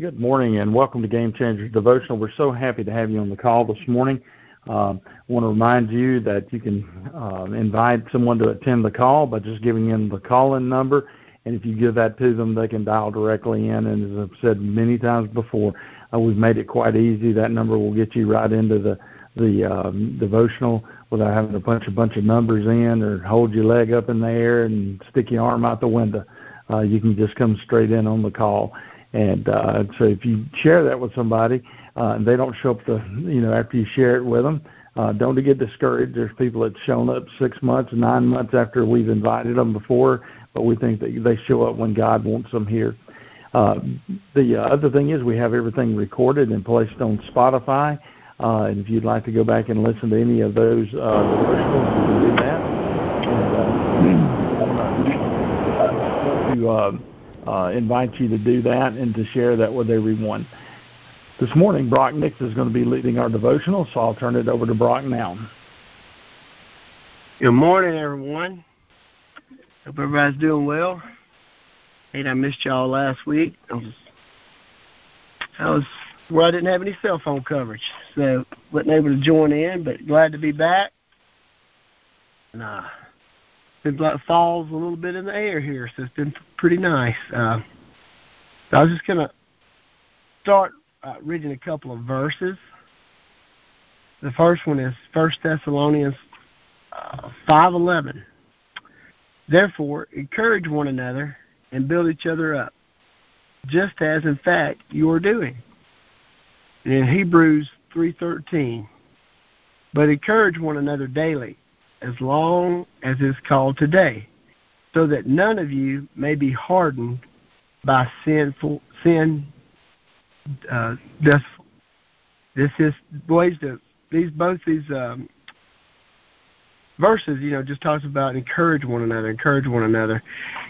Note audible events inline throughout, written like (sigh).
Good morning and welcome to Game Changers Devotional. We're so happy to have you on the call this morning. Um, I want to remind you that you can um, invite someone to attend the call by just giving them the call-in number, and if you give that to them, they can dial directly in. And as I've said many times before, uh, we've made it quite easy. That number will get you right into the the um, devotional without having to punch a bunch of numbers in or hold your leg up in the air and stick your arm out the window. Uh, you can just come straight in on the call. And uh, so if you share that with somebody uh, and they don't show up the, you know, after you share it with them, uh, don't get discouraged. There's people that's shown up six months, nine months after we've invited them before, but we think that they show up when God wants them here. Uh, the uh, other thing is we have everything recorded and placed on Spotify. Uh, and if you'd like to go back and listen to any of those uh, devotionals, you can do that. And, uh, to uh, uh, invite you to do that and to share that with everyone. This morning, Brock Nix is going to be leading our devotional, so I'll turn it over to Brock now. Good morning, everyone. Hope everybody's doing well. Hey, I missed y'all last week. I was, I was well, I didn't have any cell phone coverage, so wasn't able to join in, but glad to be back. Nah, been like falls a little bit in the air here, so it's been pretty nice. Uh, I was just gonna start uh, reading a couple of verses. The first one is First Thessalonians uh, five eleven. Therefore, encourage one another and build each other up, just as in fact you are doing. And in Hebrews three thirteen, but encourage one another daily as long as is called today, so that none of you may be hardened by sinful sin. Uh, this this is ways to these both these um, verses, you know, just talks about encourage one another, encourage one another.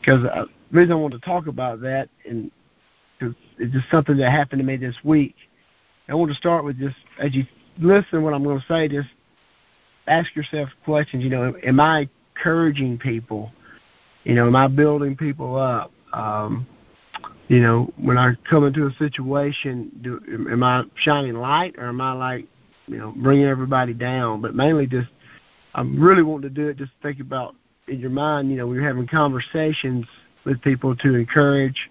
Because uh, the reason I want to talk about that, and it's just something that happened to me this week. I want to start with just as you listen what I'm going to say, just ask yourself questions. You know, am I encouraging people? You know, am I building people up? Um, you know, when I come into a situation, do, am I shining light or am I like, you know, bringing everybody down? But mainly just, I'm really wanting to do it. Just think about in your mind. You know, we're having conversations with people to encourage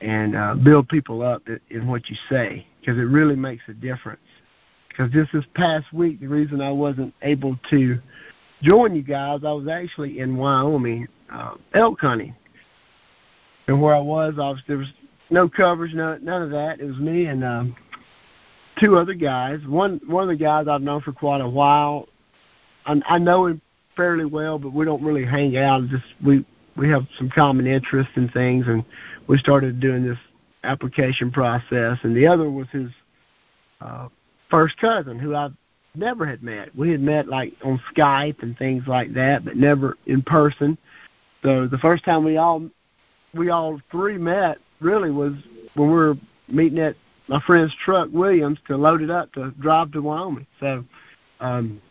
and uh, build people up in what you say because it really makes a difference because just this past week, the reason I wasn't able to join you guys, I was actually in Wyoming uh, elk hunting, and where I was, I was there was no coverage, no none of that. It was me and um, two other guys. One one of the guys I've known for quite a while. I, I know him fairly well, but we don't really hang out. Just we we have some common interests and things, and we started doing this application process. And the other was his uh, first cousin who I never had met. We had met like on Skype and things like that, but never in person. So the first time we all we all three met really was when we were meeting at my friend's truck Williams to load it up to drive to Wyoming. So um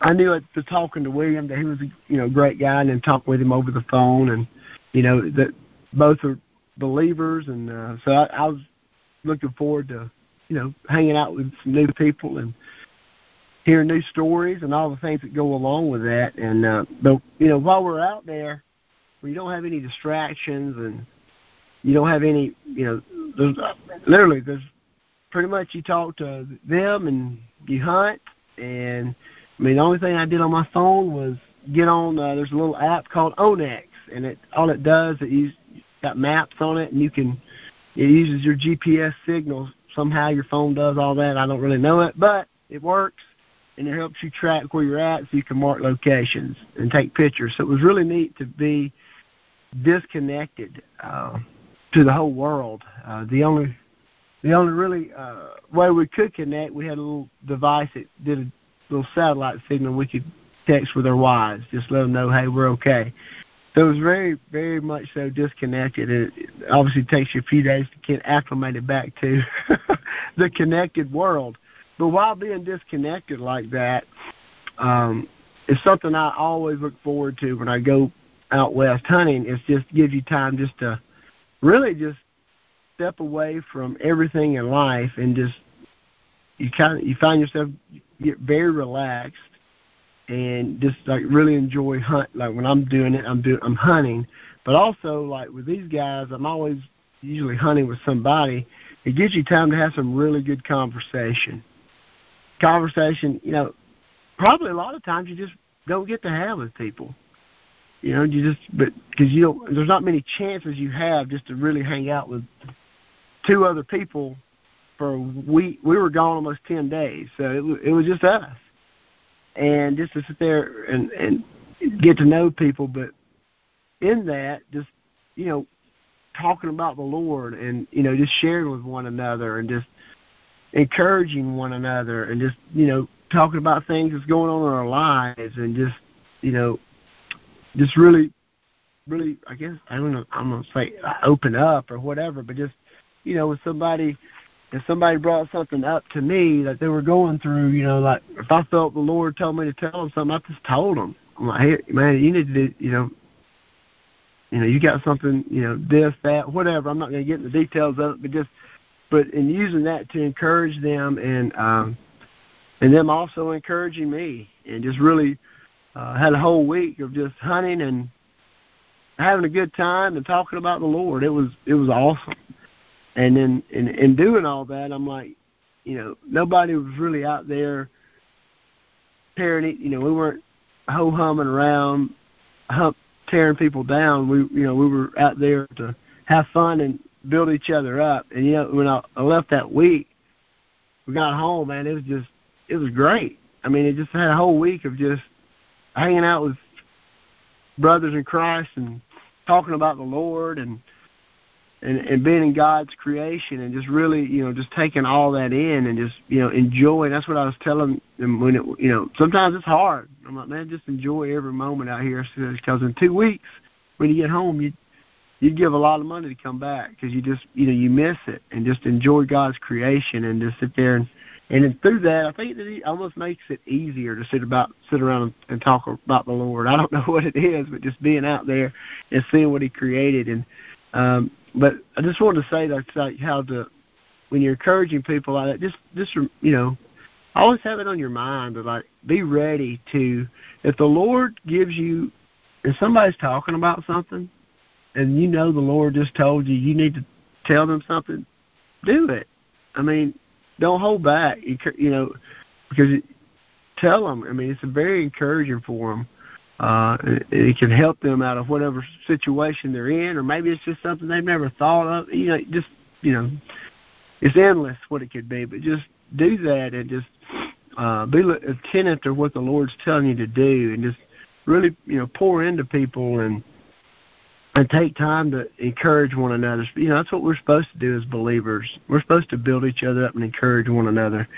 I knew it to talking to William that he was a you know great guy and then talk with him over the phone and you know that both are believers and uh so I, I was looking forward to you know, hanging out with some new people and hearing new stories and all the things that go along with that. And uh, but you know, while we're out there, where you don't have any distractions and you don't have any, you know, there's, literally there's pretty much you talk to them and you hunt. And I mean, the only thing I did on my phone was get on. Uh, there's a little app called onX, and it all it does it use got maps on it, and you can it uses your GPS signals somehow your phone does all that. I don't really know it, but it works and it helps you track where you're at so you can mark locations and take pictures. So it was really neat to be disconnected uh, to the whole world. Uh, the only the only really uh, way we could connect, we had a little device that did a little satellite signal we could text with our wives, just let them know, hey, we're okay. It was very, very much so disconnected. It, obviously takes you a few days to get acclimated back to (laughs) the connected world. But while being disconnected like that, um, it's something I always look forward to when I go out west hunting. It's just give you time just to really just step away from everything in life and just you kind of you find yourself get very relaxed and just like really enjoy hunt like when I'm doing it I'm doing I'm hunting. But also like with these guys I'm always usually hunting with somebody. It gives you time to have some really good conversation. Conversation you know probably a lot of times you just don't get to have with people. You know you just but because you don't there's not many chances you have just to really hang out with two other people for a week. We were gone almost ten days so it, it was just us and just to sit there and and get to know people. But in that just you know talking about the lord and you know just sharing with one another and just encouraging one another and just you know talking about things that's going on in our lives and just you know just really really i guess i don't know i'm gonna say open up or whatever but just you know with somebody if somebody brought something up to me that they were going through, you know, like if I felt the Lord told me to tell them something, I just told them. I'm like, hey, man, you need to, do, you know, you know, you got something, you know, this, that, whatever. I'm not going to get into the details of it, but just, but in using that to encourage them and, um, and them also encouraging me and just really uh, had a whole week of just hunting and having a good time and talking about the Lord. It was, it was awesome and then in in doing all that i'm like you know nobody was really out there tearing you know we weren't ho humming around hump tearing people down. We you know we were out there to have fun and build each other up. And you know when I left that week we got home man it was just it was great. I mean it just had a whole week of just hanging out with brothers in christ and talking about the lord and and, and being in God's creation and just really, you know, just taking all that in and just, you know, enjoying. That's what I was telling them when it, you know, sometimes it's hard. I'm like, man, just enjoy every moment out here because in two weeks when you get home, you you'd give a lot of money to come back because you just, you know, you miss it and just enjoy God's creation and just sit there and and through that, I think that it almost makes it easier to sit about sit around and talk about the Lord. I don't (laughs) know what it is, but just being out there and seeing what He created and um, but I just wanted to say that like how to when you're encouraging people like that, just just you know, always have it on your mind to like be ready to if the Lord gives you if somebody's talking about something and you know the Lord just told you you need to tell them something, do it. I mean, don't hold back. You, you know, because tell them. I mean, it's very encouraging for them uh, it, can help them out of whatever situation they're in, or maybe it's just something they've never thought of. You know, just you know, it's endless what it could be. But just do that and just uh, be attentive to what the Lord's telling you to do, and just really you know pour into people and and take time to encourage one another. You know, that's what we're supposed to do as believers. We're supposed to build each other up and encourage one another,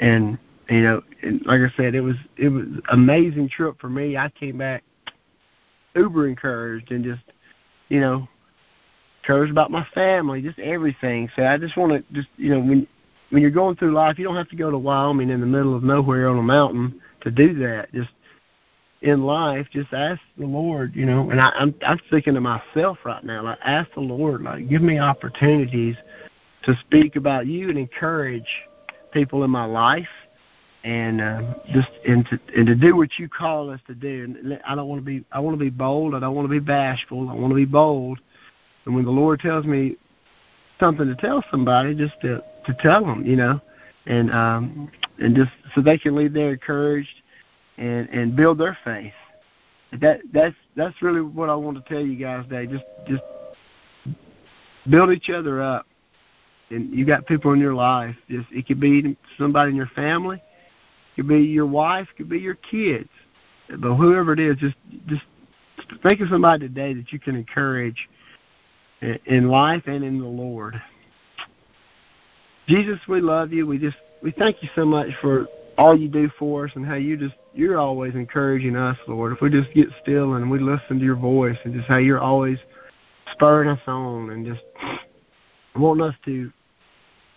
and you know, and like I said, it was it was amazing trip for me. I came back uber encouraged and just, you know, encouraged about my family, just everything. So I just want to just you know when when you're going through life, you don't have to go to Wyoming in the middle of nowhere on a mountain to do that. Just in life, just ask the Lord, you know. And I, I'm I'm thinking to myself right now, like ask the Lord, like give me opportunities to speak about you and encourage people in my life and uh, just and to and to do what you call us to do. And I don't want to be I want to be bold. I don't want to be bashful. I want to be bold. And when the Lord tells me something to tell somebody, just to to tell them, you know, and um and just so they can leave there encouraged and and build their faith. That that's that's really what I want to tell you guys today. Just just build each other up. And you got people in your life. Just it could be somebody in your family could be your wife, could be your kids, but whoever it is, just just think of somebody today that you can encourage in life and in the Lord. Jesus, we love you. We just we thank you so much for all you do for us and how you just you're always encouraging us, Lord. If we just get still and we listen to your voice and just how you're always spurring us on and just wanting us to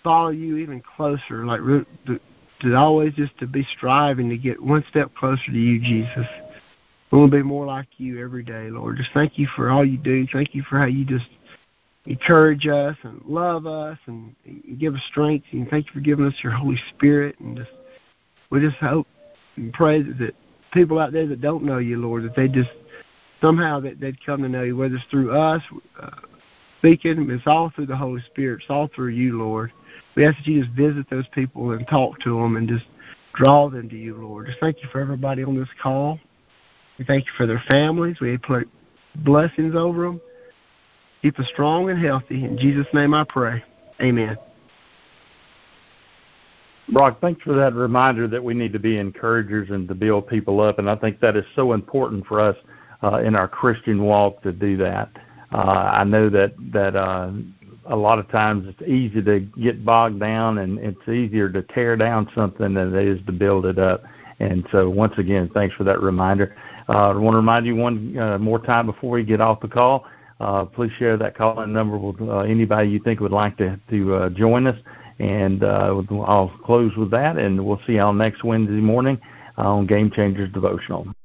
follow you even closer, like to always just to be striving to get one step closer to you, Jesus. We want to be more like you every day, Lord. Just thank you for all you do. Thank you for how you just encourage us and love us and, give us strength. And thank you for giving us your Holy Spirit. And just we just hope and pray that, that people out there that don't know you, Lord, that they just somehow that they'd come to know you, whether it's through us uh, speaking, it's all through the Holy Spirit. It's all through you, Lord. We ask that you just visit those people and talk to them and just draw them to you, Lord. Just thank you for everybody on this call. We thank you for their families. We put blessings over them. Keep us strong and healthy. In Jesus' name I pray. Amen. Brock, thanks for that reminder that we need to be encouragers and to build people up. And I think that is so important for us uh, in our Christian walk to do that. Uh, I know that that uh, a lot of times it's easy to get bogged down, and it's easier to tear down something than it is to build it up. And so, once again, thanks for that reminder. Uh, I want to remind you one more time before we get off the call. Uh, please share that call-in number with uh, anybody you think would like to to uh, join us. And uh, I'll close with that, and we'll see y'all next Wednesday morning on Game Changers Devotional.